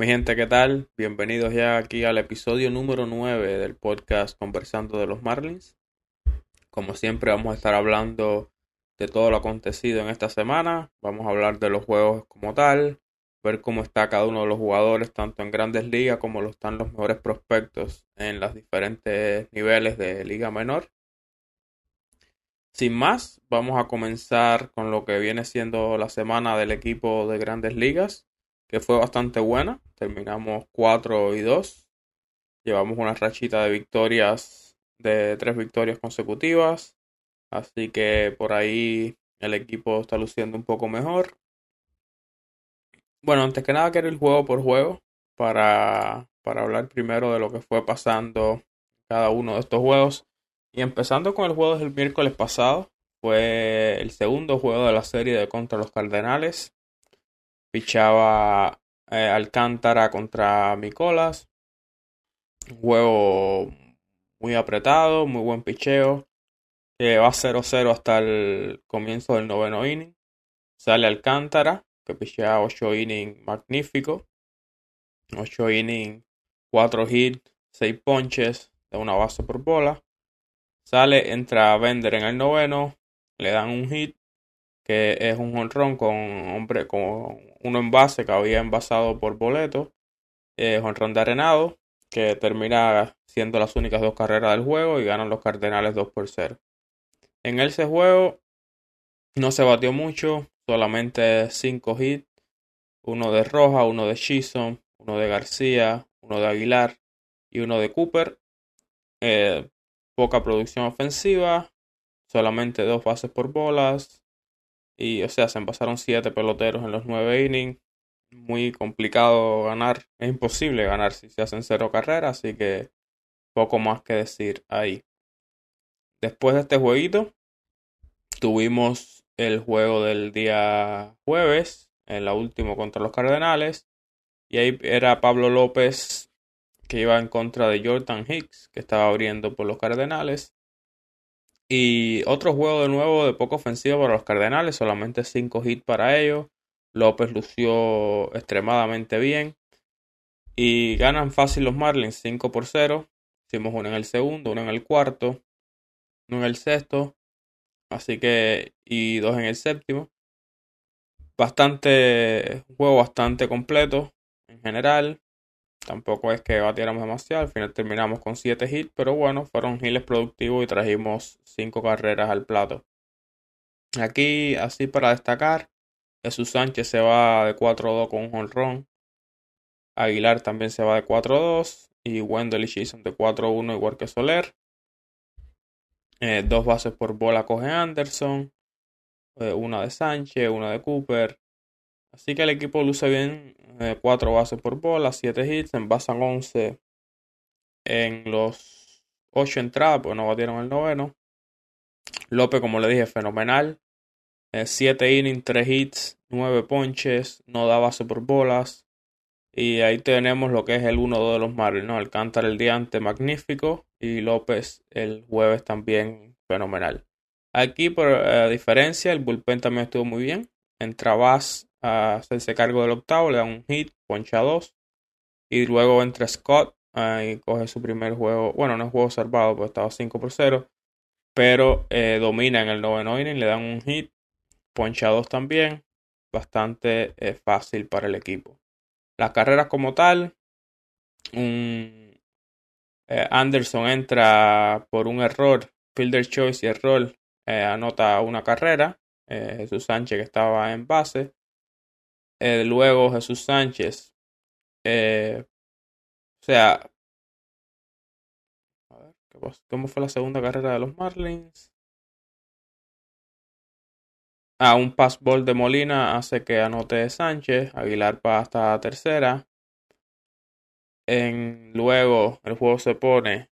Mi gente, ¿qué tal? Bienvenidos ya aquí al episodio número 9 del podcast Conversando de los Marlins. Como siempre vamos a estar hablando de todo lo acontecido en esta semana. Vamos a hablar de los juegos como tal, ver cómo está cada uno de los jugadores, tanto en grandes ligas como lo están los mejores prospectos en los diferentes niveles de liga menor. Sin más, vamos a comenzar con lo que viene siendo la semana del equipo de grandes ligas, que fue bastante buena. Terminamos 4 y 2. Llevamos una rachita de victorias, de tres victorias consecutivas. Así que por ahí el equipo está luciendo un poco mejor. Bueno, antes que nada quiero ir juego por juego para, para hablar primero de lo que fue pasando cada uno de estos juegos. Y empezando con el juego del miércoles pasado, fue el segundo juego de la serie de contra los Cardenales. Pichaba eh, Alcántara contra Micolas. Un juego muy apretado, muy buen picheo. Que va 0-0 hasta el comienzo del noveno inning. Sale Alcántara, que pichea 8 innings magnífico. 8 innings, 4 hits, 6 ponches de una base por bola. Sale, entra Bender en el noveno, le dan un hit, que es un honrón con hombre con uno en base que había envasado por boleto. Eh, honrón de arenado, que termina siendo las únicas dos carreras del juego y ganan los Cardenales 2 por 0. En ese juego no se batió mucho, solamente 5 hits, uno de Roja, uno de Chisholm, uno de García, uno de Aguilar y uno de Cooper. Eh, poca producción ofensiva, solamente dos bases por bolas. Y, o sea, se envasaron siete peloteros en los nueve innings. Muy complicado ganar. Es imposible ganar si se hacen cero carreras, así que poco más que decir ahí. Después de este jueguito, tuvimos el juego del día jueves, en la última contra los Cardenales. Y ahí era Pablo López que iba en contra de Jordan Hicks, que estaba abriendo por los Cardenales. Y otro juego de nuevo de poco ofensivo para los Cardenales, solamente 5 hits para ellos. López lució extremadamente bien. Y ganan fácil los Marlins 5 por 0. Hicimos uno en el segundo, uno en el cuarto, uno en el sexto. Así que, y dos en el séptimo. Bastante, juego bastante completo en general. Tampoco es que batiéramos demasiado. Al final terminamos con 7 hits. Pero bueno, fueron hits productivos y trajimos 5 carreras al plato. Aquí, así para destacar, Jesús Sánchez se va de 4-2 con un honrón. Aguilar también se va de 4-2. Y Wendell y Chisholm de 4-1 igual que Soler. Eh, dos bases por bola coge Anderson. Eh, una de Sánchez, una de Cooper. Así que el equipo luce bien. 4 eh, bases por bola, 7 hits, envasan 11 en los 8 entradas, pues no batieron el noveno. López, como le dije, fenomenal. 7 eh, innings, 3 hits, 9 ponches, no da base por bolas. Y ahí tenemos lo que es el 1-2 de los Marlins, ¿no? Alcántara el día antes magnífico y López el jueves también fenomenal. Aquí, por eh, diferencia, el bullpen también estuvo muy bien. Entra Bass a hacerse cargo del octavo, le da un hit, poncha 2. Y luego entra Scott y coge su primer juego. Bueno, no es juego salvado, porque estaba 5 por 0. Pero eh, domina en el noveno inning, le dan un hit, poncha 2 también. Bastante eh, fácil para el equipo. Las carreras como tal, un, eh, Anderson entra por un error, fielder choice y error, anota una carrera. Jesús Sánchez que estaba en base eh, luego Jesús Sánchez. Eh, o sea, a ver, ¿cómo fue la segunda carrera de los Marlins? Ah, un pass ball de Molina hace que anote Sánchez. Aguilar va hasta tercera. En, luego el juego se pone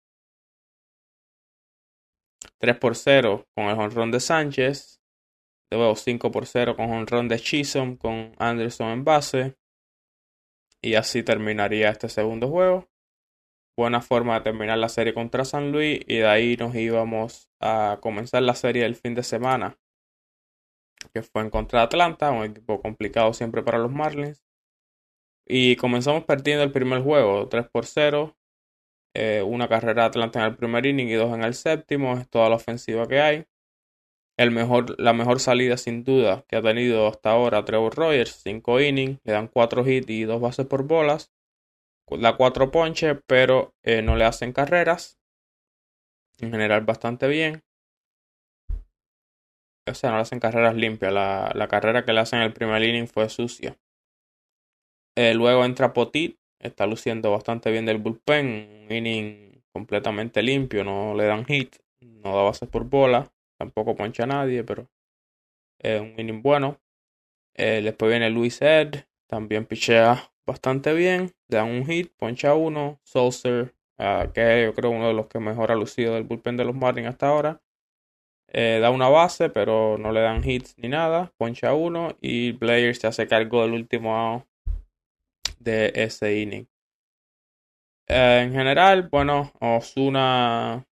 3 por 0 con el jonrón de Sánchez. De nuevo 5 por 0 con un ron de Chisholm con Anderson en base. Y así terminaría este segundo juego. Buena forma de terminar la serie contra San Luis. Y de ahí nos íbamos a comenzar la serie del fin de semana. Que fue en contra de Atlanta. Un equipo complicado siempre para los Marlins. Y comenzamos perdiendo el primer juego, 3 por 0. Eh, una carrera Atlanta en el primer inning y dos en el séptimo. Es toda la ofensiva que hay. La mejor salida sin duda que ha tenido hasta ahora Trevor Rogers, 5 innings, le dan 4 hits y 2 bases por bolas. Da 4 ponches, pero eh, no le hacen carreras. En general bastante bien. O sea, no le hacen carreras limpias. La, la carrera que le hacen en el primer inning fue sucia. Eh, luego entra Potit, está luciendo bastante bien del bullpen, un inning completamente limpio, no le dan hit, no da bases por bola, tampoco poncha a nadie, pero es un inning bueno. Eh, después viene Luis Ed, también pichea bastante bien, le dan un hit, poncha uno, Saucer, uh, que yo creo uno de los que mejor ha lucido del bullpen de los Marlins hasta ahora. Eh, da una base, pero no le dan hits ni nada. Poncha uno y Blair se hace cargo del último de ese inning. Eh, en general, bueno, Osuna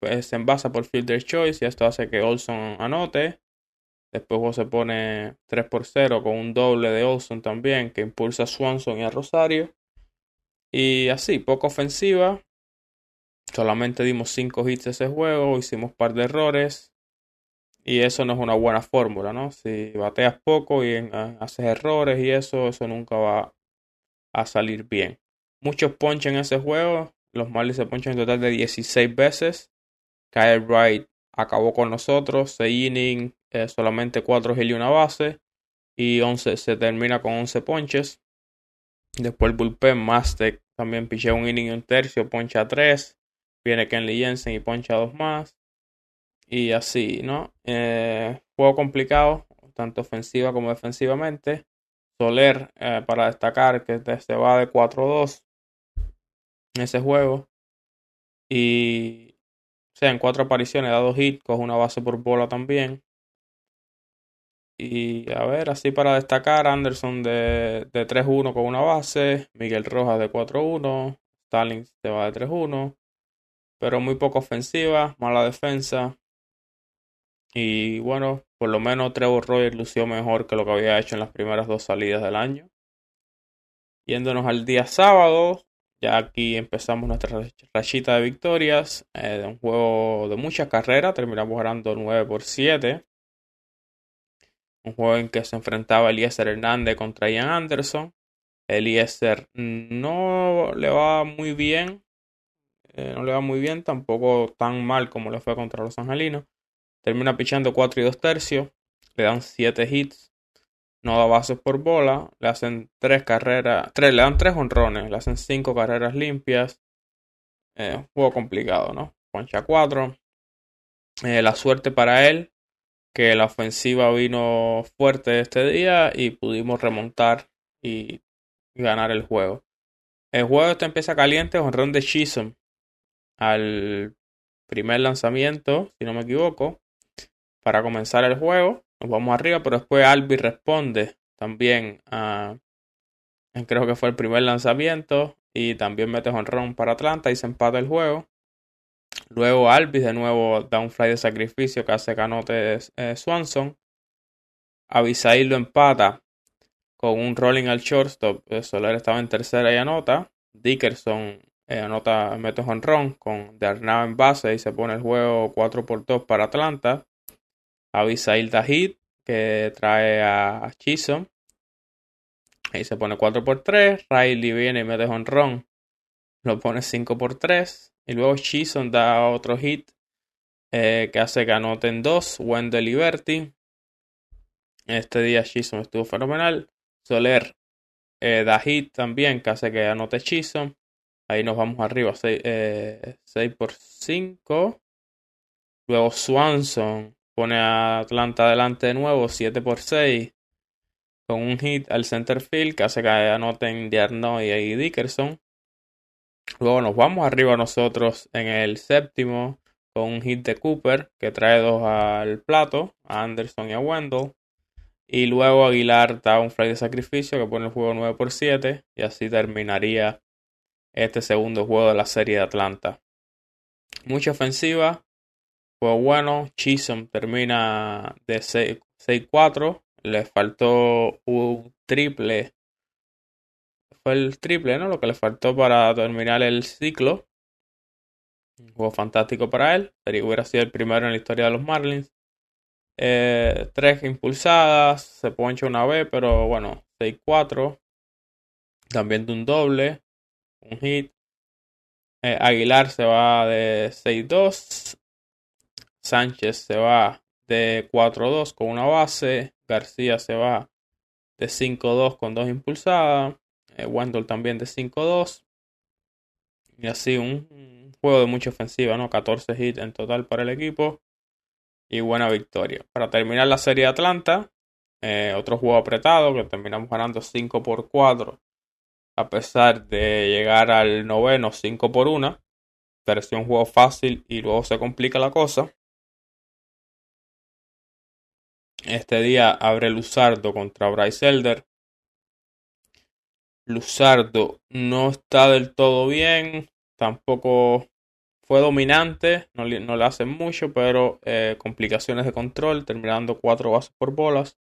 pues, se envasa por Fielder Choice y esto hace que Olson anote. Después se pone 3 por 0 con un doble de Olson también que impulsa a Swanson y a Rosario. Y así, poco ofensiva. Solamente dimos 5 hits ese juego, hicimos un par de errores. Y eso no es una buena fórmula, ¿no? Si bateas poco y ah, haces errores y eso, eso nunca va a salir bien. Muchos ponches en ese juego. Los Marlins se ponchan en total de 16 veces. Kyle Wright acabó con nosotros. 6 innings, eh, solamente 4 hits y una base. Y 11, se termina con 11 ponches. Después el bullpen, Mastek también piché un inning y un tercio, poncha 3. Viene Kenley Jensen y poncha 2 más y así, ¿no? Eh, juego complicado, tanto ofensiva como defensivamente. Soler, eh, para destacar, que se va de 4-2 en ese juego. Y, sea, en cuatro apariciones da dos hits, coge una base por bola también. Y a ver, así para destacar, Anderson de, de 3-1 con una base, Miguel Rojas de 4-1, Stalin se va de 3-1, pero muy poco ofensiva, mala defensa, y bueno, por lo menos Trevor Rogers lució mejor que lo que había hecho en las primeras dos salidas del año. Yéndonos al día sábado, ya aquí empezamos nuestra rachita de victorias. Eh, un juego de muchas carreras, terminamos ganando 9 por 7. Un juego en que se enfrentaba Eliezer Hernández contra Ian Anderson. Eliezer no le va muy bien. Eh, no le va muy bien, tampoco tan mal como le fue contra los angelinos. Termina pichando 4 y 2 tercios. Le dan 7 hits. No da bases por bola. Le hacen 3 carreras. 3, le dan 3 honrones. Le hacen 5 carreras limpias. Eh, juego complicado, ¿no? Poncha 4. Eh, la suerte para él. Que la ofensiva vino fuerte este día. Y pudimos remontar y ganar el juego. El juego este empieza caliente. Honrón de Chisholm. Al primer lanzamiento, si no me equivoco para comenzar el juego. Nos vamos arriba, pero después Albi responde también a. Creo que fue el primer lanzamiento. Y también mete honrón para Atlanta y se empata el juego. Luego Albi de nuevo da un fly de sacrificio que hace canote eh, Swanson. Abisail lo empata con un rolling al shortstop. Eh, Soler estaba en tercera y anota. Dickerson eh, anota, mete honrón con de Arnau en base y se pone el juego 4 por 2 para Atlanta. Abisail Dahid, que trae a Chisholm. Ahí se pone 4 por 3. Riley viene y mete honrón. Lo pone 5 por 3. Y luego Chisholm da otro hit eh, que hace que anoten 2. Wendell Liberty. Este día Chisholm estuvo fenomenal. Soler eh, da hit también que hace que anote Chisholm. Ahí nos vamos arriba 6, eh, 6 por 5. Luego Swanson pone a Atlanta adelante de nuevo, 7 por 6, con un hit al center field que hace que anoten Diarno y Dickerson. Luego nos vamos arriba nosotros en el séptimo con un hit de Cooper que trae dos al plato, a Anderson y a Wendell. Y luego Aguilar da un fly de sacrificio que pone el juego 9 por 7 y así terminaría este segundo juego de la serie de Atlanta. Mucha ofensiva, fue bueno. Chisholm termina de 6-4. Le faltó un triple fue el triple, ¿no? Lo que le faltó para terminar el ciclo. Un juego fantástico para él. Sería, hubiera sido el primero en la historia de los Marlins. Eh, tres impulsadas, se poncha una vez, pero bueno, 6-4. También de un doble, un hit. Eh, Aguilar se va de 6-2. Sánchez se va de 4-2 con una base. García se va de 5-2 con dos impulsadas. Eh, Wendell también de 5-2. Y así un, juego de mucha ofensiva, ¿no? 14 hits en total para el equipo. Y buena victoria. Para terminar la serie de Atlanta, eh, otro juego apretado que terminamos ganando 5 por 4. A pesar de llegar al noveno 5 por 1. Pareció un juego fácil y luego se complica la cosa. Este día abre Luzardo contra Bryce Elder. Luzardo no está del todo bien, tampoco fue dominante, no le, no hacen mucho, pero eh, complicaciones de control, terminando cuatro bases por bolas.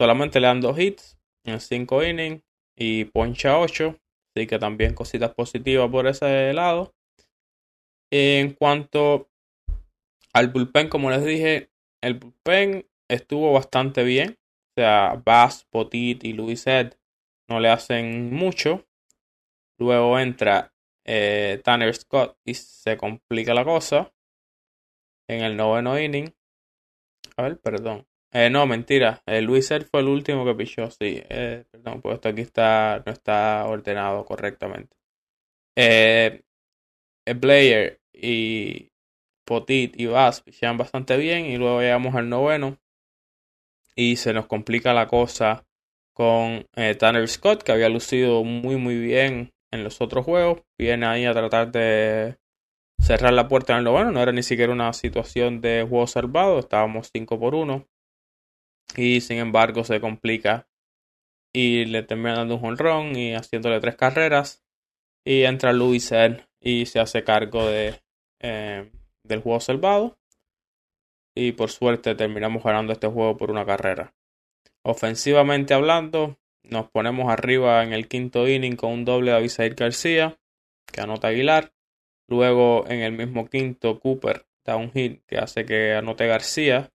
Solamente le dan dos hits en cinco innings y poncha 8, así que también cositas positivas por ese lado. En cuanto al bullpen, como les dije, el bullpen estuvo bastante bien. O sea, Bass, Potit y Luis Ed no le hacen mucho. Luego entra eh, Tanner Scott y se complica la cosa. En el noveno inning. A ver, perdón. Eh, no, mentira. Eh, Luis Ed fue el último que pichó, sí. perdón, pues esto aquí está, no está ordenado correctamente. Blair y Potit y Bass pichean bastante bien. Y luego llegamos al noveno y se nos complica la cosa con eh, Tanner Scott, que había lucido muy muy bien en los otros juegos. Viene ahí a tratar de cerrar la puerta en el noveno. No era ni siquiera una situación de juego salvado. Estábamos 5 por 1. Y sin embargo se complica. Y le termina dando un honrón y haciéndole tres carreras. Y entra Luis y se hace cargo de, eh, del juego salvado y por suerte terminamos ganando este juego por una carrera. Ofensivamente hablando, nos ponemos arriba en el quinto inning con un doble de Abisair García, que anota Aguilar. Luego en el mismo quinto, Cooper da un hit que hace que anote García.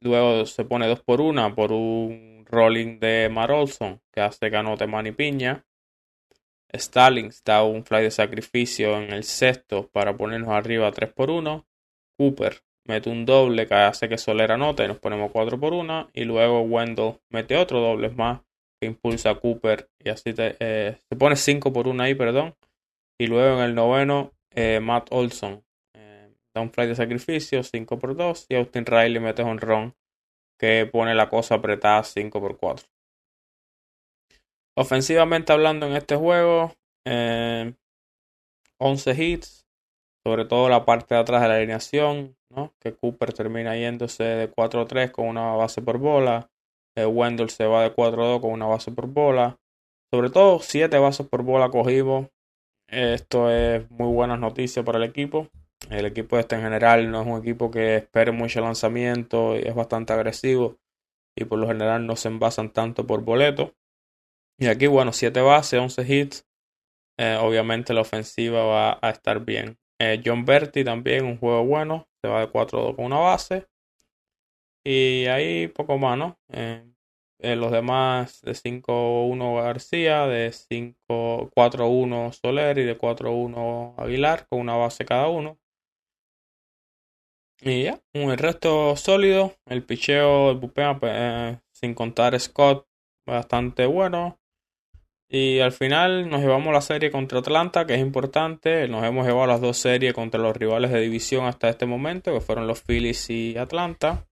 Luego se pone 2 por 1 por un rolling de Marolson que hace que anote Manny Piña. Stallings da un fly de sacrificio en el sexto para ponernos arriba 3 por 1. Cooper mete un doble que hace que Soler anote y nos ponemos 4 por 1. Y luego Wendell mete otro doble más que impulsa a Cooper y así eh, se pone 5 por 1 ahí, perdón. Y luego en el noveno, eh, Matt Olson eh, da un fly de sacrificio 5 por 2 y Austin Riley mete un ron que pone la cosa apretada 5 por 4. Ofensivamente hablando en este juego, 11 hits, sobre todo la parte de atrás de la alineación, ¿no? que Cooper termina yéndose de 4-3 con una base por bola, eh, Wendell se va de 4-2 con una base por bola, sobre todo 7 bases por bola cogimos, esto es muy buenas noticias para el equipo. El equipo este en general no es un equipo que espere mucho lanzamiento y es bastante agresivo y por lo general no se envasan tanto por boleto. Y aquí, bueno, 7 bases, 11 hits. Eh, obviamente la ofensiva va a estar bien. Eh, John Berti también, un juego bueno. Se va de 4-2 con una base. Y ahí poco más, ¿no? Eh, eh, los demás de 5-1 García, de 5-4-1 Soler y de 4-1 Aguilar, con una base cada uno. Y ya, el resto sólido. El picheo, el bupea, pues, sin contar Scott, bastante bueno. Y al final nos llevamos la serie contra Atlanta, que es importante. Nos hemos llevado las dos series contra los rivales de división hasta este momento, que fueron los Phillies y Atlanta.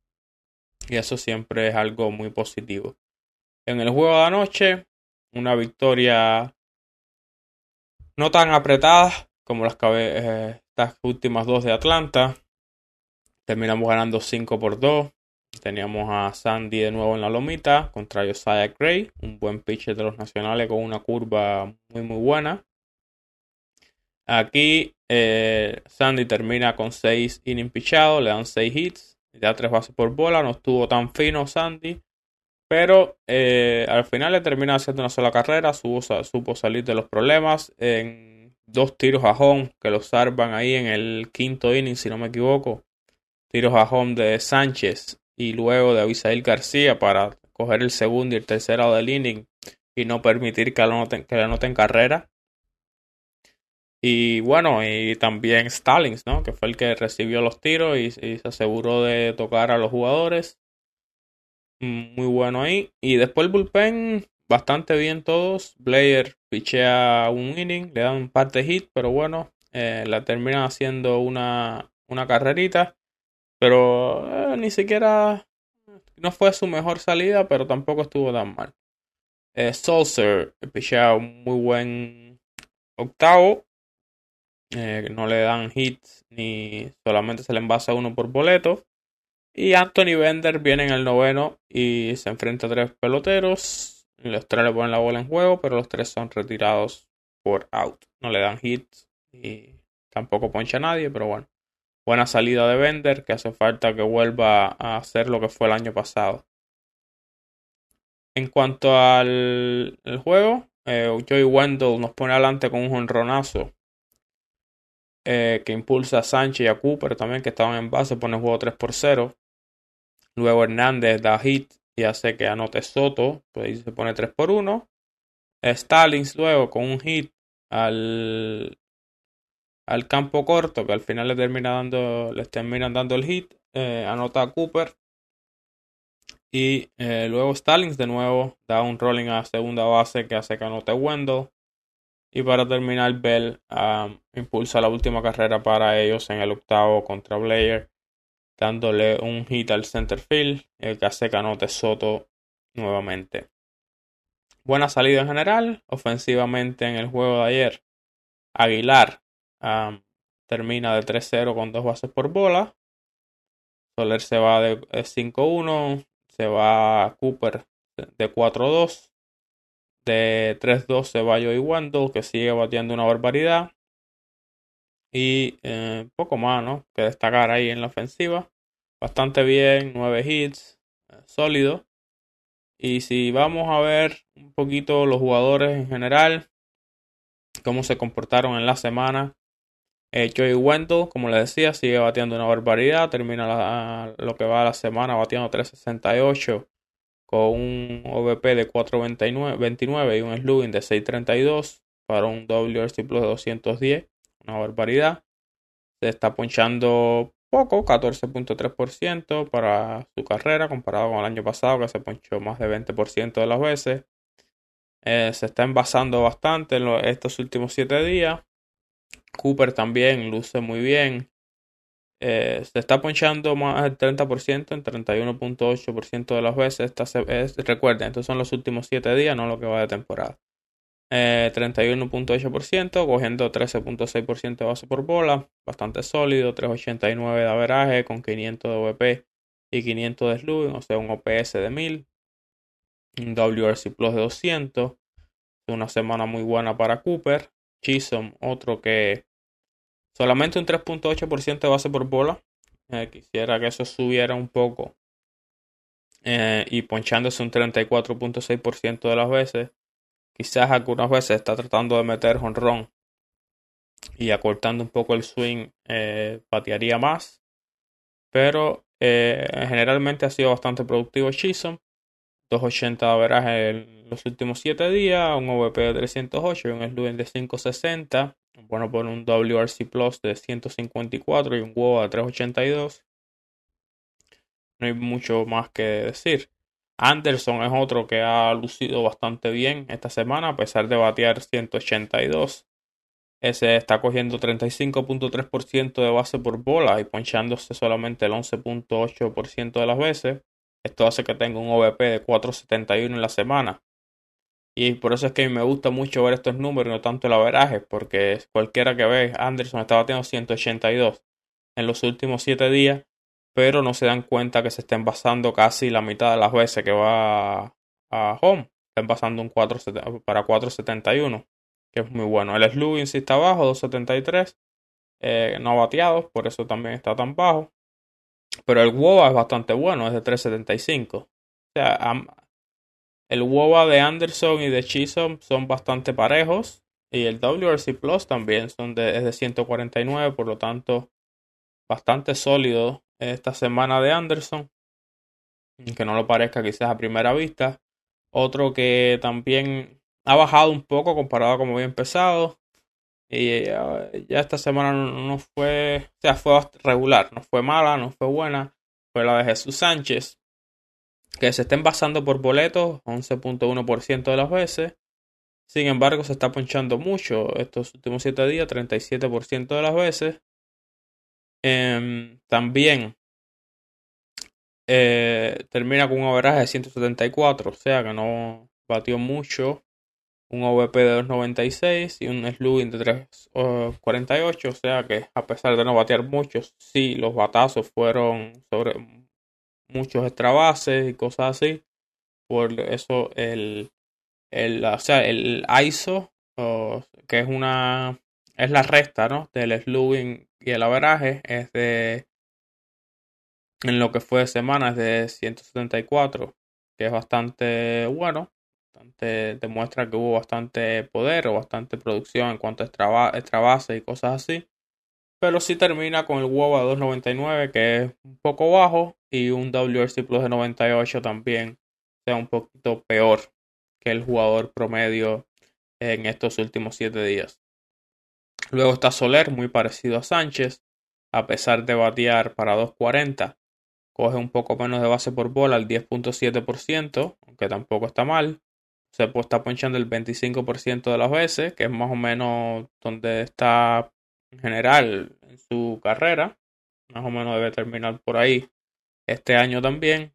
Y eso siempre es algo muy positivo. En el juego de anoche, una victoria no tan apretada como las eh, últimas dos de Atlanta. Terminamos ganando 5 por 2. Teníamos a Sandy de nuevo en la lomita contra Josiah Gray, un buen pitcher de los nacionales con una curva muy muy buena. Aquí eh, Sandy termina con 6 innings pichados, le dan 6 hits, le da 3 bases por bola, no estuvo tan fino Sandy, Pero eh, al final le termina haciendo una sola carrera, supo, supo salir de los problemas en dos tiros a home que los salvan ahí en el quinto inning, si no me equivoco. Tiros a home de Sánchez y luego de Abisail García para coger el segundo y el tercero del inning y no permitir que le anoten, que carrera. Y bueno, y también Stallings, ¿no? Que fue el que recibió los tiros y, se aseguró de tocar a los jugadores. Muy bueno ahí. Y después el bullpen, bastante bien todos. Blair pichea un inning, le dan un par de hit, pero bueno, eh, la terminan haciendo una, una carrerita. Pero eh, ni siquiera no fue su mejor salida, pero tampoco estuvo tan mal. Eh, Saucer pichea un muy buen octavo eh, no le dan hits ni solamente se le envasa uno por boleto. Y Anthony Bender viene en el noveno y se enfrenta a tres peloteros. Los tres le ponen la bola en juego, pero los tres son retirados por out. No le dan hits y tampoco poncha a nadie, pero bueno. Buena salida de Bender, que hace falta que vuelva a hacer lo que fue el año pasado. En cuanto al juego, eh, Joey Wendell nos pone adelante con un honronazo eh, que impulsa a Sánchez y a Cooper también, que estaban en base, pone el juego 3 por 0. Luego Hernández da hit y hace que anote Soto, pues ahí se pone 3 por 1. Stallings luego con un hit al, al campo corto, que al final le termina dando, les terminan dando el hit, eh, anota a Cooper. Y eh, luego Stallings de nuevo da un rolling a segunda base que hace que anote Wendell. Y para terminar, Bell impulsa la última carrera para ellos en el octavo contra Blair, dándole un hit al center field, el que hace que anote Soto nuevamente. Buena salida en general, ofensivamente en el juego de ayer. Aguilar termina de 3-0 con dos bases por bola. Soler se va de 5-1, se va Cooper de 4-2 de 3-12 Bayo y Wendell, que sigue batiendo una barbaridad. Y eh, poco más, ¿no? Que destacar ahí en la ofensiva. Bastante bien, 9 hits, eh, sólido. Y si vamos a ver un poquito los jugadores en general, cómo se comportaron en la semana. Eh, Joey Wendell, como les decía, sigue batiendo una barbaridad. Termina lo que va a la semana batiendo 368 con un OVP de 4.29 y un slugging de 6.32 para un WRC Plus de 210, una barbaridad. Se está ponchando poco, 14.3% para su carrera comparado con el año pasado que se ponchó más de 20% de las veces. Eh, se está envasando bastante en estos últimos 7 días. Cooper también luce muy bien. Eh, se está ponchando más del 30% en 31.8% de las veces. Esta es, recuerden, estos son los últimos 7 días, no lo que va de temporada. 31.8%, eh, cogiendo 13.6% de base por bola, bastante sólido, 389 de averaje con 500 de OVP y 500 de slugging, o sea, un OPS de 1000, un WRC Plus de 200, una semana muy buena para Cooper, Chisholm, otro que Solamente un 3.8% de base por bola. Eh, quisiera que eso subiera un poco. Eh, y ponchándose un 34.6% de las veces. Quizás algunas veces está tratando de meter honrón. Y acortando un poco el swing, eh, patearía más. Pero generalmente ha sido bastante productivo Chisholm. 280 de averaje en los últimos 7 días, un OVP de 308 y un slugging de 560 bueno por un WRC Plus de 154 y un WOA de 382. No hay mucho más que decir. Anderson es otro que ha lucido bastante bien esta semana, a pesar de batear 182. Ese está cogiendo 35.3% de base por bola y ponchándose solamente el 11.8% de las veces. Esto hace que tenga un OVP de 4.71 en la semana. Y por eso es que me gusta mucho ver estos números, no tanto el averaje, porque cualquiera que ve, Anderson estaba teniendo 182 en los últimos 7 días, pero no se dan cuenta que se está envasando casi la mitad de las veces que va a home. Está envasando un 4, para 471, que es muy bueno. El slugging sí está bajo, 273, eh, no bateado, por eso también está tan bajo. Pero el WOA es bastante bueno, es de 375. O sea, El WOBA de Anderson y de Chisholm son bastante parejos. Y el WRC Plus también son de, es de 149, por lo tanto, bastante sólido esta semana de Anderson. Que no lo parezca quizás a primera vista. Otro que también ha bajado un poco comparado a como había empezado. Y ya, esta semana no, fue, o sea, fue regular, no fue mala, no fue buena. Fue la de Jesús Sánchez, que se estén basando por boletos 11.1% de las veces. Sin embargo, se está ponchando mucho estos últimos 7 días, 37% de las veces. Em, también eh, termina con un average de 174, o sea que no batió mucho. Un OVP de 2.96 y un slugging de 3.48, o sea que a pesar de no batear mucho, sí, los batazos fueron sobre muchos extra bases y cosas así. Por eso el, el, o sea, el ISO, que es una es la resta ¿no? del slugging y el averaje, es de en lo que fue de semana es de 174, que es bastante bueno. Demuestra que hubo bastante poder o bastante producción en cuanto a extra, extra base y cosas así pero sí termina con el WOBA 299 que es un poco bajo y un WRC Plus de 98 también sea un poquito peor que el jugador promedio en estos últimos 7 días. Luego está Soler, muy parecido a Sánchez, a pesar de batear para 240, coge un poco menos de base por bola al 10.7%, aunque tampoco está mal. Se está ponchando el 25% de las veces, que es más o menos donde está en general en su carrera. Más o menos debe terminar por ahí este año también.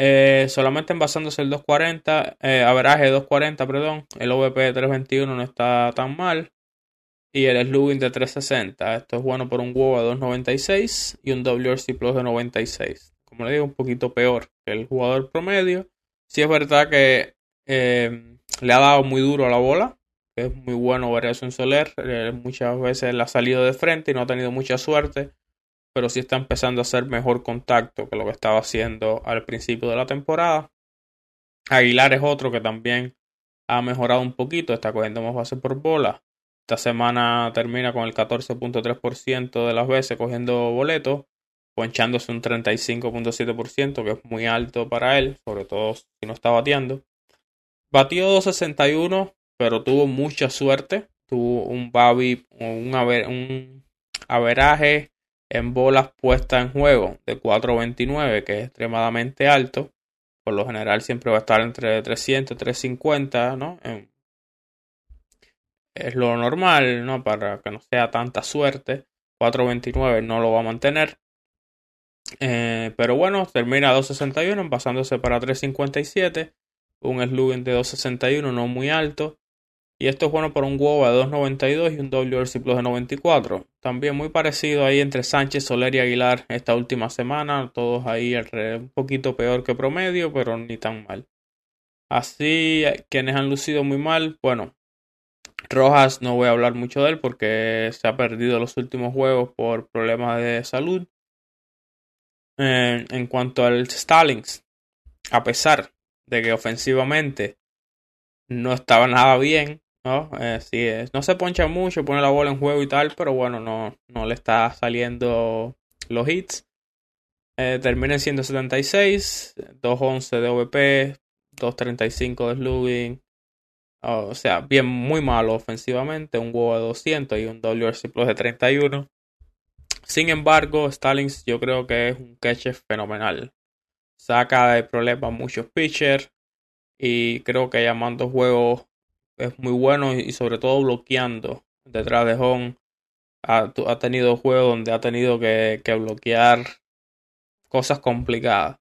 Eh, solamente basándose el 240, eh, averaje 240, perdón, el OVP de 321 no está tan mal. Y el slugging de 360. Esto es bueno por un WOBA de 296 y un WRC Plus de 96. Como le digo, un poquito peor que el jugador promedio. Si es verdad que eh, le ha dado muy duro a la bola es muy bueno en Soler. Eh, muchas veces le ha salido de frente y no ha tenido mucha suerte, pero sí está empezando a hacer mejor contacto que lo que estaba haciendo al principio de la temporada. Aguilar es otro que también ha mejorado un poquito, está cogiendo más base por bola. Esta semana termina con el 14.3% de las veces cogiendo boletos, ponchándose un 35.7%, que es muy alto para él, sobre todo si no está bateando. Batió 261 pero tuvo mucha suerte. Tuvo un Babi, un, un averaje en bolas puestas en juego de 4.29, que es extremadamente alto. Por lo general siempre va a estar entre 300 y 350, ¿no? es lo normal, ¿no? Para que no sea tanta suerte. 4.29 no lo va a mantener. Eh, pero bueno, termina 2.61 pasándose para 3.57. Un slugging de 2.61 no muy alto. Y esto es bueno para un WOBA de 2.92 y un WRC Plus de 94. También muy parecido ahí entre Sánchez, Soler y Aguilar esta última semana. Todos ahí un poquito peor que promedio, pero ni tan mal. Así, quienes han lucido muy mal, bueno, Rojas no voy a hablar mucho de él porque se ha perdido los últimos juegos por problemas de salud. Eh, en cuanto al Stallings, a pesar de que ofensivamente no estaba nada bien, ¿no? es. No se poncha mucho, pone la bola en juego y tal, pero bueno, no, no le está saliendo los hits. Eh, termina en 176, 211 de OVP, 235 de slugging. o sea, bien, muy malo ofensivamente. Un huevo de 200 y un WRC Plus de 31. Sin embargo, Stallings yo creo que es un catcher fenomenal. Saca de problemas muchos pitchers. Y creo que llamando juegos es muy bueno y sobre todo bloqueando detrás de home. Ha, tenido juegos donde ha tenido que, bloquear cosas complicadas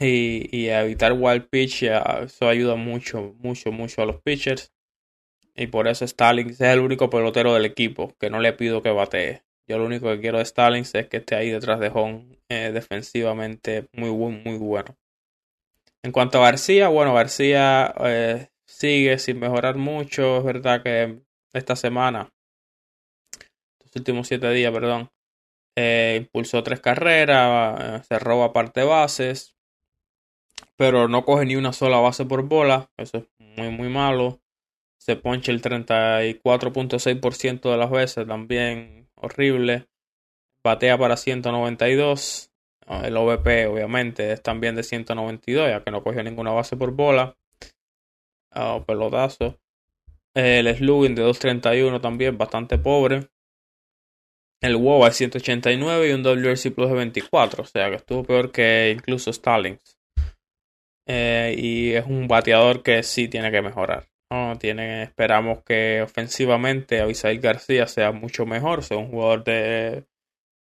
y, y evitar wild pitch. Eso ayuda mucho, mucho, mucho a los pitchers. Y por eso Stallings es el único pelotero del equipo que no le pido que batee. Yo lo único que quiero de Stallings es que esté ahí detrás de home eh, defensivamente muy, muy bueno. En cuanto a García, bueno, García eh, sigue sin mejorar mucho. Es verdad que esta semana, los últimos siete días, perdón, eh, impulsó tres carreras, eh, se roba parte bases. pero no coge ni una sola base por bola. Eso es muy, muy malo. Se poncha el 34.6% de las veces, también horrible. Batea para 192. El OVP, obviamente, es también de 192, ya que no cogió ninguna base por bola. O pelotazo. El slugging de 231 también, bastante pobre. El WoW es 189 y un WRC Plus de 24, o sea que estuvo peor que incluso Stallings. Eh, y es un bateador que sí tiene que mejorar. Tiene, esperamos que ofensivamente Abisail García sea mucho mejor, sea un jugador de,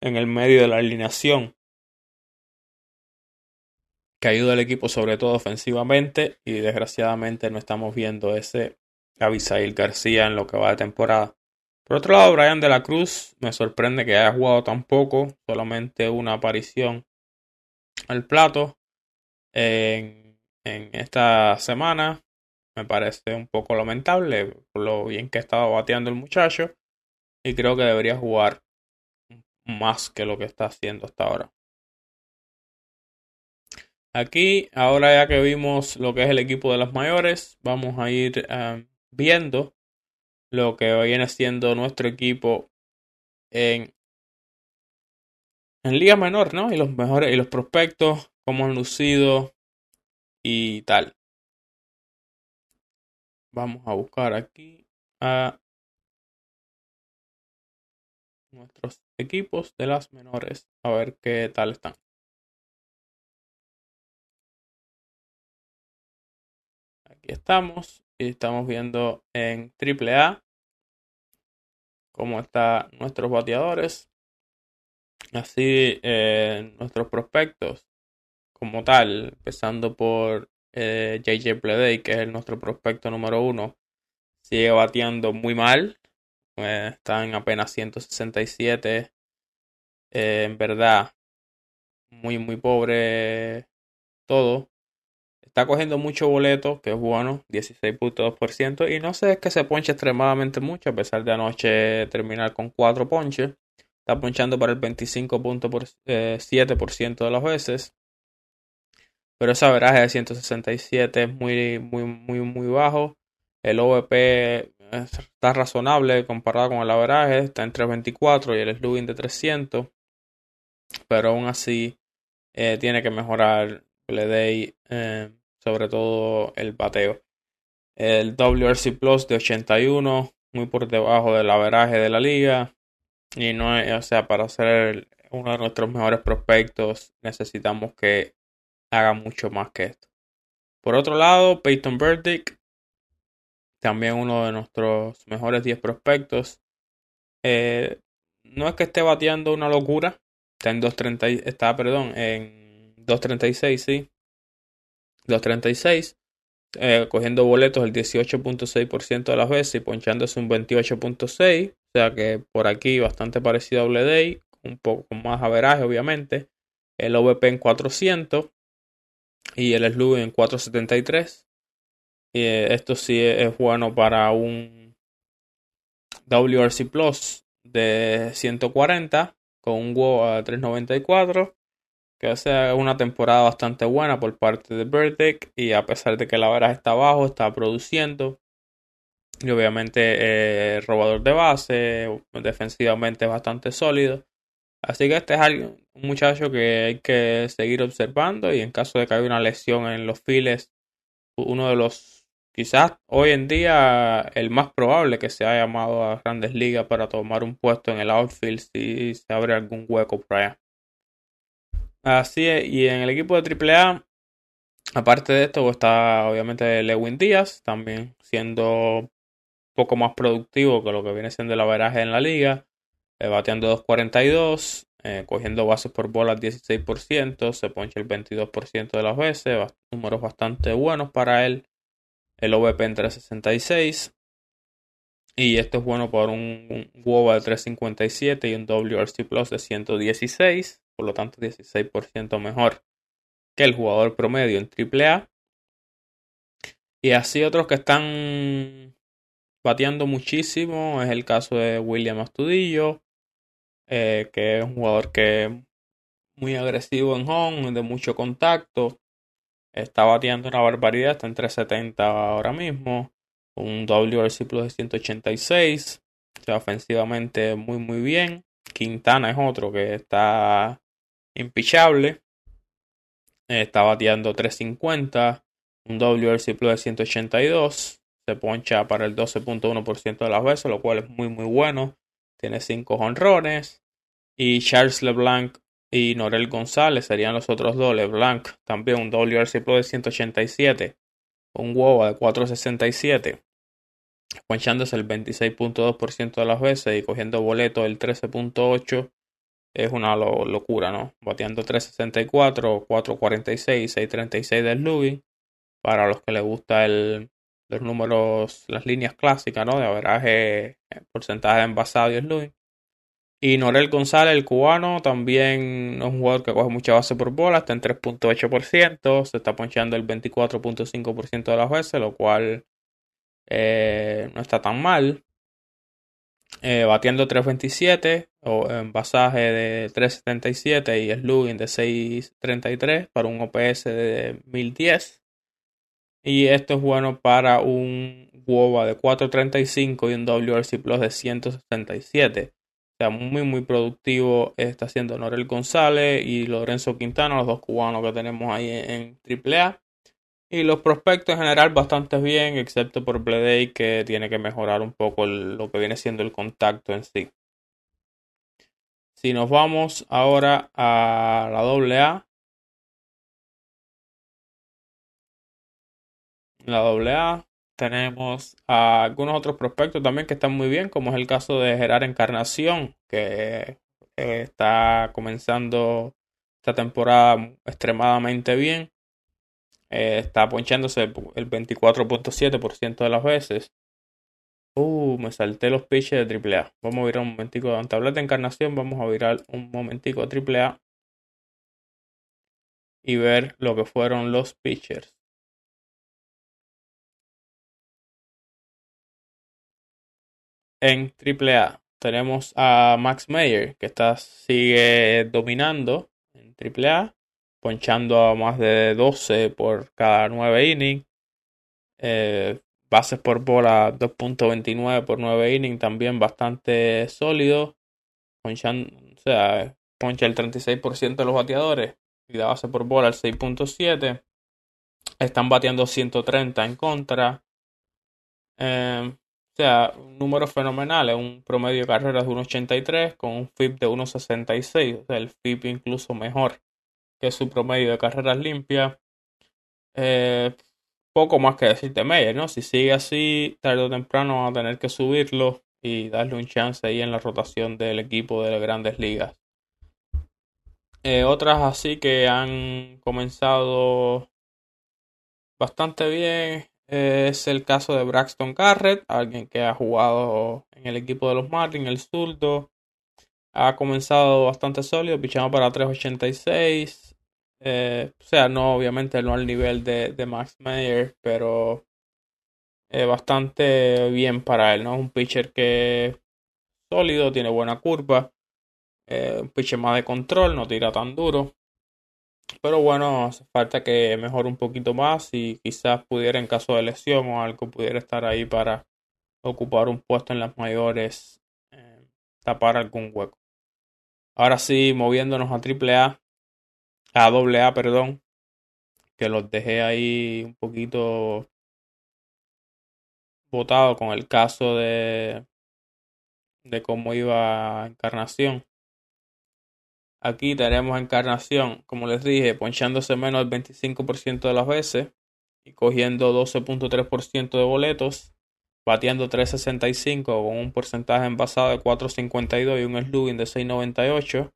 en el medio de la alineación que ayuda al equipo sobre todo ofensivamente y desgraciadamente no estamos viendo ese Abisail García en lo que va de temporada. Por otro lado, Brian de la Cruz me sorprende que haya jugado tan poco, solamente una aparición al plato en, en esta semana. Me parece un poco lamentable por lo bien que ha estado bateando el muchacho y creo que debería jugar más que lo que está haciendo hasta ahora. Aquí, ahora ya que vimos lo que es el equipo de las mayores, vamos a ir eh, viendo lo que viene siendo nuestro equipo en, en Liga Menor, ¿no? Y los mejores y los prospectos, cómo han lucido y tal. Vamos a buscar aquí a nuestros equipos de las menores a ver qué tal están. Aquí estamos y estamos viendo en AAA cómo están nuestros bateadores. Así eh, nuestros prospectos como tal, empezando por eh, JJ Bleday, que es nuestro prospecto número uno, sigue bateando muy mal. Eh, está en apenas 167. Eh, en verdad, muy, muy pobre todo. Está cogiendo mucho boleto, que es bueno, 16.2%. Y no sé, es que se ponche extremadamente mucho, a pesar de anoche terminar con 4 ponches. Está ponchando para el 25.7% de las veces. Pero ese averaje de 167 es muy, muy, muy, muy bajo. El OVP está razonable comparado con el averaje. Está en 324 y el slugging de 300. Pero aún así eh, tiene que mejorar Bleday. Eh, sobre todo el bateo. El WRC Plus de 81, muy por debajo del averaje de la liga. Y no es, o sea, para ser uno de nuestros mejores prospectos necesitamos que haga mucho más que esto. Por otro lado, Peyton Burdick, también uno de nuestros mejores 10 prospectos. Eh, no es que esté bateando una locura. Está en 2.30, está, perdón, en 2.36, sí. 236, eh, cogiendo boletos el 18.6% de las veces y ponchándose un 28.6%. O sea que por aquí bastante parecido a Day, un poco más averaje, obviamente. El OVP en 400 y el SLU en 473. Y eh, esto sí es bueno para un WRC Plus de 140 con un WOW a 394 que hace una temporada bastante buena por parte de Burdick y a pesar de que la vara está abajo, está produciendo. Y obviamente eh, robador de base, defensivamente bastante sólido. Así que este es un muchacho que hay que seguir observando y en caso de que haya una lesión en los files, uno de los, quizás hoy en día, el más probable que se haya llamado a grandes ligas para tomar un puesto en el outfield si se abre algún hueco por allá. Así es, y en el equipo de AAA, aparte de esto, está obviamente Lewin Díaz, también siendo un poco más productivo que lo que viene siendo el averaje en la liga, eh, bateando 2.42, eh, cogiendo bases por bolas 16%, se poncha el 22% de las veces, números bastante buenos para él, el OVP en 366. Y esto es bueno por un, un WOBA de 357 y un WRC Plus de 116 por lo tanto 16% mejor que el jugador promedio en AAA. Y así otros que están bateando muchísimo es el caso de William Astudillo, eh, que es un jugador que muy agresivo en home, de mucho contacto. Está bateando una barbaridad, está en 370 ahora mismo. Un WRC Plus de 186. O sea, ofensivamente muy muy bien. Quintana es otro que está impichable. Está bateando 350. Un WRC Plus de 182. Se poncha para el 12.1% de las veces, lo cual es muy muy bueno. Tiene 5 honrones. Y Charles LeBlanc y Norel González serían los otros dos. LeBlanc también un WRC Plus de 187. Un WOA de 467. Ponchándose el 26.2% de las veces y cogiendo boleto el 13.8 es una locura, ¿no? Bateando 364, 446, 636 del Lubin. Para los que les gusta el, los números, las líneas clásicas, ¿no? De averaje, porcentaje de envasado y Lubin. Y Norel González, el cubano, también es un jugador que coge mucha base por bola, está en 3.8%, se está ponchando el 24.5% de las veces, lo cual eh, no está tan mal. Eh, batiendo 3.27 o en basaje de 3.77 y slugging de 6.33 para un OPS de 1010. Y esto es bueno para un WOBA de 4.35 y un WRC Plus de 167 muy, muy productivo está haciendo Norel González y Lorenzo Quintana, los dos cubanos que tenemos ahí en, AAA. Y los prospectos en general bastante bien, excepto por Bleday que tiene que mejorar un poco lo que viene siendo el contacto en sí. Si nos vamos ahora a la AA. La AA tenemos a algunos otros prospectos también que están muy bien, como es el caso de Gerard Encarnación, que eh, está comenzando esta temporada extremadamente bien. Eh, está ponchándose el 24.7% de las veces. Uh, me salté los pitches de AAA. Vamos a virar un momentico de tableta de encarnación. Vamos a virar un momentico de AAA. Y ver lo que fueron los pitchers. En AAA tenemos a Max Meyer, que está, sigue dominando en AAA, ponchando a más de 12 por cada 9 innings. Eh, bases por bola 2.29 por 9 innings, también bastante sólido. Ponchando, o sea, poncha el 36% de los bateadores y da base por bola el 6.7. Están bateando 130 en contra. Eh, sea, un número fenomenal, un promedio de carreras de 1.83 con un FIP de 1.66, o sea, el FIP incluso mejor que su promedio de carreras limpias. Eh, poco más que decir de Meyer, ¿no? Si sigue así, tarde o temprano va a tener que subirlo y darle un chance ahí en la rotación del equipo de las grandes ligas. Eh, otras así que han comenzado bastante bien es el caso de Braxton Garrett, alguien que ha jugado en el equipo de los Marlins, el zurdo. Ha comenzado bastante sólido, pichando para 3.86. Eh, o sea, no, obviamente no al nivel de, Max Meyer, pero bastante bien para él, ¿no? Un pitcher que sólido, tiene buena curva, eh, un pitcher más de control, no tira tan duro. Pero bueno, hace falta que mejore un poquito más y quizás pudiera en caso de lesión o algo pudiera estar ahí para ocupar un puesto en las mayores, eh, tapar algún hueco. Ahora sí, moviéndonos a AAA, a AA, perdón, que los dejé ahí un poquito votado con el caso de de cómo iba Encarnación. Aquí tenemos Encarnación, como les dije, ponchándose menos del 25% de las veces y cogiendo 12.3% de boletos, bateando 3.65 con un porcentaje envasado de 4.52 y un slugging de 6.98.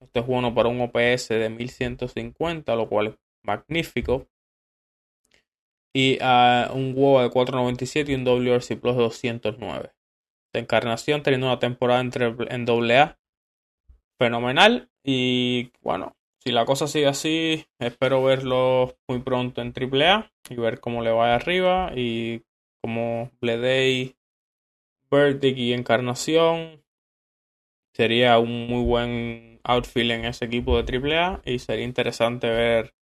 Esto es bueno para un OPS de 1150, lo cual es magnífico. Y uh, un WOA de 4.97 y un WRC Plus de 209. De Encarnación teniendo una temporada entre, en AA fenomenal. Y bueno, si la cosa sigue así, espero verlo muy pronto en AAA y ver cómo le va arriba y como Bleday, Verdict y Encarnación. Sería un muy buen outfield en ese equipo de AAA y sería interesante ver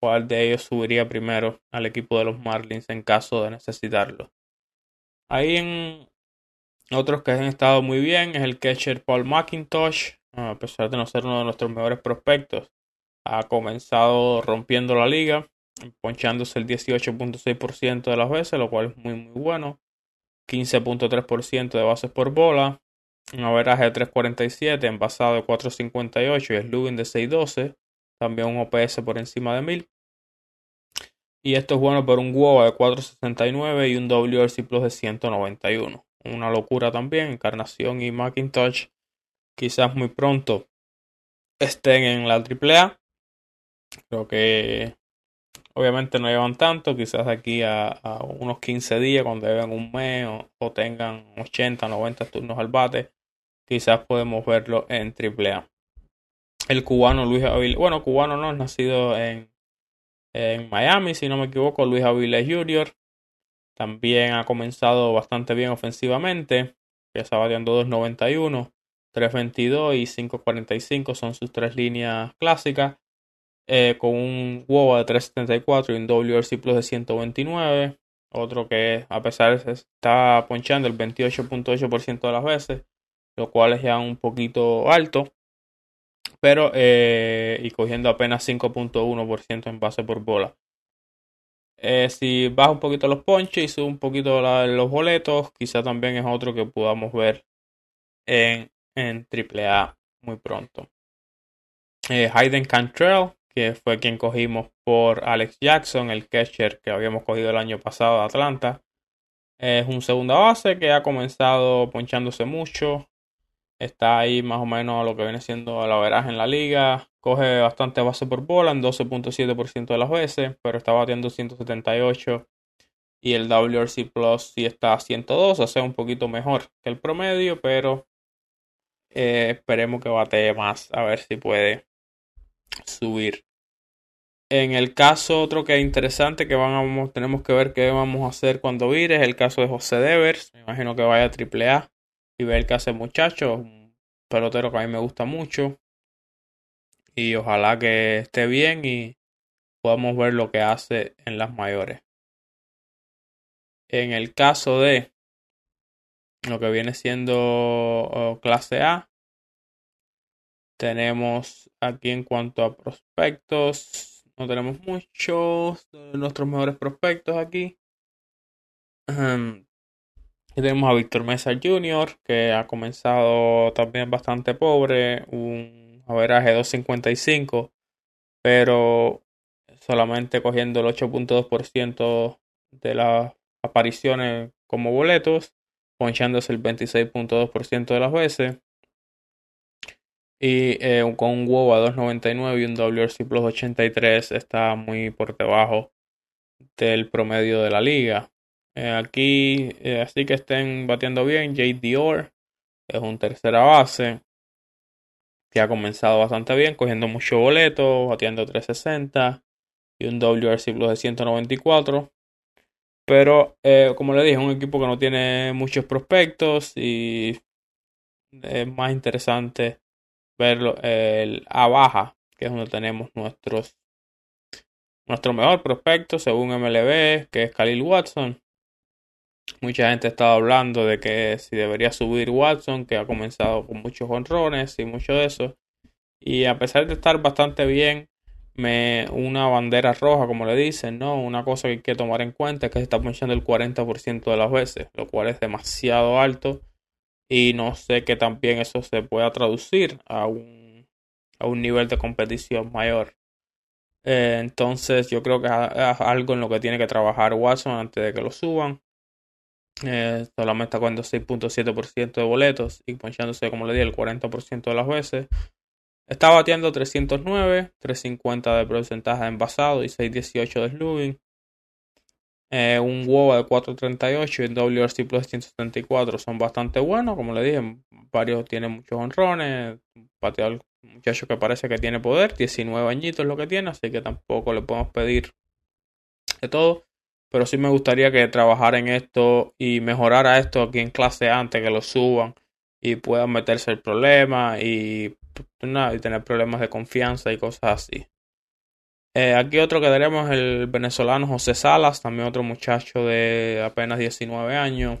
cuál de ellos subiría primero al equipo de los Marlins en caso de necesitarlo. Ahí en otros que han estado muy bien es el catcher Paul McIntosh, a pesar de no ser uno de nuestros mejores prospectos. Ha comenzado rompiendo la liga, ponchándose el 18.6% de las veces, lo cual es muy muy bueno. 15.3% de bases por bola, un averaje de 3.47, envasado de 4.58 y slugging de 6.12, también un OPS por encima de 1000. Y esto es bueno por un WOA de 4.69 y un WRC Plus de 191. Una locura también, Encarnación y Macintosh quizás muy pronto estén en la AAA. Creo que obviamente no llevan tanto, quizás aquí a, unos 15 días, cuando lleven un mes o, tengan 80, 90 turnos al bate, quizás podemos verlo en AAA. El cubano Luis Avilés, bueno, cubano no, es nacido en, en Miami, si no me equivoco, Luis Avilés Jr. También ha comenzado bastante bien ofensivamente, ya está bateando 2.91, 3.22 y 5.45 son sus tres líneas clásicas. Eh, con un WOBA de 374 y un WRC Plus de 129. Otro que a pesar de está ponchando el 28.8% de las veces, lo cual es ya un poquito alto. Pero eh, y cogiendo apenas 5.1% en base por bola. Eh, si baja un poquito los ponches y sube un poquito los boletos, quizá también es otro que podamos ver en, en AAA muy pronto. Hayden Cantrell que fue quien cogimos por Alex Jackson, el catcher que habíamos cogido el año pasado de Atlanta. Es un segunda base que ha comenzado ponchándose mucho. Está ahí más o menos lo que viene siendo la veraje en la liga. Coge bastante base por bola en 12.7% de las veces, pero está batiendo 178. Y el WRC Plus sí está a 102, o sea, un poquito mejor que el promedio, pero eh, esperemos que bate más, a ver si puede subir. En el caso otro que es interesante que vamos, tenemos que ver qué vamos a hacer cuando vire es el caso de José Devers. Me imagino que vaya a AAA y ver qué hace muchacho. Un pelotero que a mí me gusta mucho. Y ojalá que esté bien y podamos ver lo que hace en las mayores. En el caso de lo que viene siendo oh, clase A, tenemos aquí en cuanto a prospectos, no tenemos muchos de nuestros mejores prospectos aquí. tenemos a Víctor Mesa Jr., que ha comenzado también bastante pobre, un averaje de 2.55, pero solamente cogiendo el 8.2% de las apariciones como boletos, ponchándose el 26.2% de las veces. Y eh, con un WOW a 2.99 y un WRC Plus 83 está muy por debajo del promedio de la liga. Eh, aquí, eh, así que estén batiendo bien. Jade Dior es un tercera base que ha comenzado bastante bien, cogiendo mucho boleto, batiendo 360 y un WRC Plus de 194. Pero, como le dije, es un equipo que no tiene muchos prospectos y es más interesante verlo el A baja, que es donde tenemos nuestros nuestro mejor prospecto según MLB, que es Khalil Watson. Mucha gente estado hablando de que si debería subir Watson, que ha comenzado con muchos honrones y mucho de eso. Y a pesar de estar bastante bien, me, una bandera roja, como le dicen, ¿no? Una cosa que hay que tomar en cuenta es que se está ponchando el 40% de las veces, lo cual es demasiado alto y no sé que también eso se pueda traducir a un, a un nivel de competición mayor. Eh, entonces yo creo que es algo en lo que tiene que trabajar Watson antes de que lo suban. Eh, solamente está cogiendo 6.7% de boletos y ponchándose, como le dije, el 40% de las veces. Está batiendo 309, 350 de porcentaje de envasado y 618 de slugging. Eh, un WOBA de 438 y el WRC Plus de 174 son bastante buenos. Como le dije, varios tienen muchos honrones. Un pateador, muchacho que parece que tiene poder. 19 añitos es lo que tiene, así que tampoco le podemos pedir de todo. Pero sí me gustaría que trabajara en esto y mejorara esto aquí en clase antes que lo suban y puedan meterse el problema y, y tener problemas de confianza y cosas así. Eh, aquí otro que tenemos el venezolano José Salas, también otro muchacho de apenas 19 años.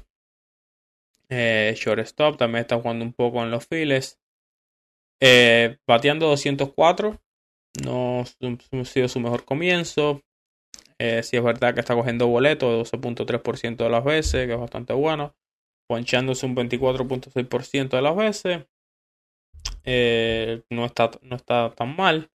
Eh, shortstop, también está jugando un poco en los files. Eh, bateando 204, no ha sido su mejor comienzo. Eh, si es verdad que está cogiendo boleto de 12.3% de las veces, que es bastante bueno. Ponchándose un 24.6% de las veces. Eh, no, está, no está tan mal.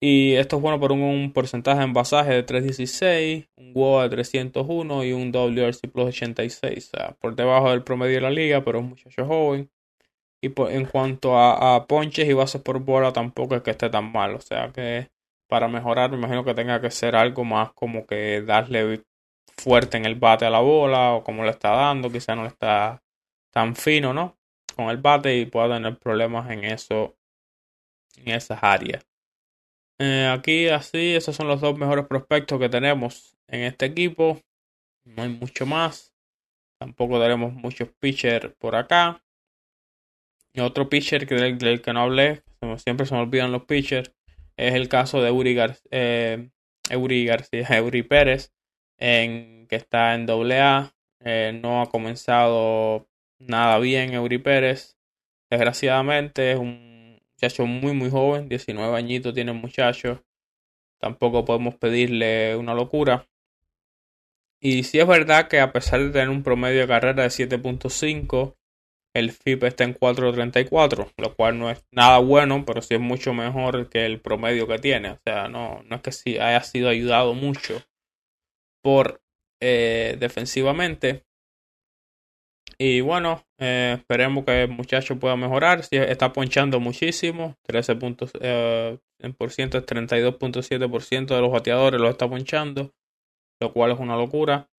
Y esto es bueno por un, porcentaje de envasaje de 316, un WOA de 301 y un WRC Plus 86. O sea, por debajo del promedio de la liga, pero es un muchacho joven. Y en cuanto a, ponches y bases por bola, tampoco es que esté tan mal. O sea que para mejorar, me imagino que tenga que ser algo más como que darle fuerte en el bate a la bola o como le está dando. Quizá no le está tan fino, ¿no? Con el bate y pueda tener problemas en eso, en esas áreas. Eh, aquí así, esos son los dos mejores prospectos que tenemos en este equipo. No hay mucho más. Tampoco tenemos muchos pitchers por acá. Otro pitcher que del, que no hablé, siempre se me olvidan los pitchers, es el caso de Eury, eh, García, Eury Pérez, en, que está en AA. Eh, no ha comenzado nada bien Eury Pérez. Desgraciadamente es un muchacho muy, muy joven, 19 añitos tiene muchacho. Tampoco podemos pedirle una locura. Y si es verdad que a pesar de tener un promedio de carrera de 7.5, el FIP está en 4.34, lo cual no es nada bueno, pero sí es mucho mejor que el promedio que tiene. O sea, no, no es que sí haya sido ayudado mucho por eh, defensivamente, y bueno, eh, esperemos que el muchacho pueda mejorar. está ponchando muchísimo. 13 puntos eh, en por ciento es 32.7% de los bateadores lo está ponchando. Lo cual es una locura.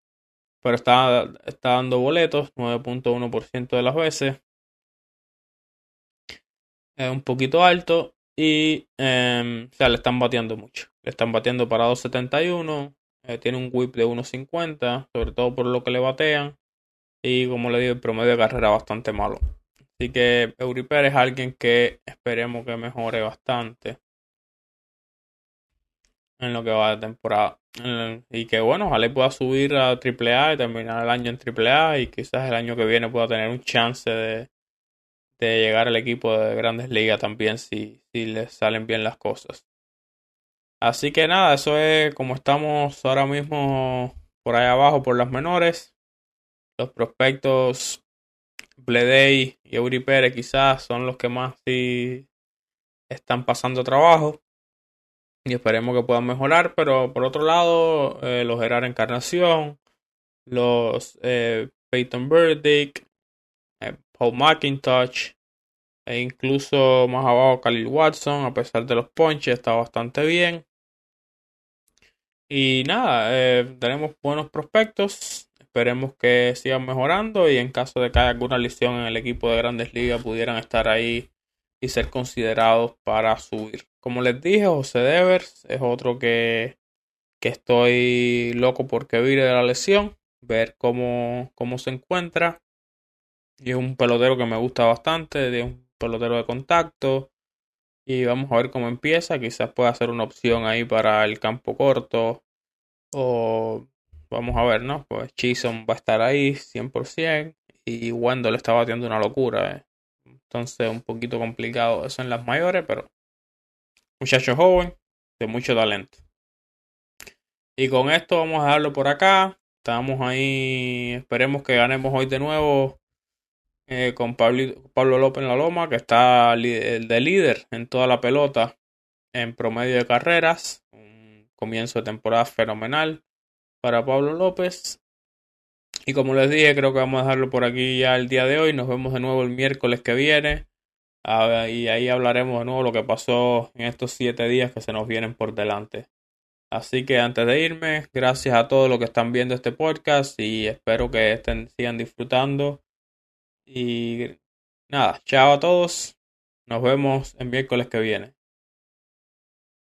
Pero está, está dando boletos. 9.1% de las veces. Es un poquito alto. Y eh, o sea, le están bateando mucho. Le están bateando para 2.71. Eh, tiene un whip de 1.50. Sobre todo por lo que le batean. Y como le digo, el promedio de carrera bastante malo. Así que Euriper es alguien que esperemos que mejore bastante en lo que va de temporada. Y que bueno, ojalá pueda subir a AAA y terminar el año en AAA y quizás el año que viene pueda tener un chance de, de llegar al equipo de grandes ligas también si, si le salen bien las cosas. Así que nada, eso es como estamos ahora mismo por ahí abajo por las menores. Los prospectos Bledey y Eury quizás son los que más sí están pasando trabajo y esperemos que puedan mejorar. Pero por otro lado, eh, los Gerard Encarnación, los eh, Peyton Burdick, eh, Paul McIntosh e incluso más abajo Khalil Watson, a pesar de los ponches, está bastante bien. Y nada, tenemos buenos prospectos. Esperemos que sigan mejorando y en caso de que haya alguna lesión en el equipo de grandes ligas pudieran estar ahí y ser considerados para subir. Como les dije, José Devers es otro que, que estoy loco porque vire de la lesión, ver cómo, cómo se encuentra. Y es un pelotero que me gusta bastante, es un pelotero de contacto. Y vamos a ver cómo empieza. Quizás pueda ser una opción ahí para el campo corto. O Vamos a ver, ¿no? Pues Chisholm va a estar ahí 100% y Wendell está batiendo una locura. ¿eh? Entonces, un poquito complicado eso en las mayores, pero muchacho joven de mucho talento. Y con esto vamos a dejarlo por acá. Estamos ahí, esperemos que ganemos hoy de nuevo eh, con Pablo, Pablo López en la Loma, que está el de líder en toda la pelota en promedio de carreras. Un comienzo de temporada fenomenal para Pablo López. Y como les dije, creo que vamos a dejarlo por aquí ya el día de hoy. Nos vemos de nuevo el miércoles que viene. Ah, y ahí hablaremos de nuevo lo que pasó en estos siete días que se nos vienen por delante. Así que antes de irme, gracias a todos los que están viendo este podcast y espero que estén, sigan disfrutando. Y nada, chao a todos. Nos vemos el miércoles que viene.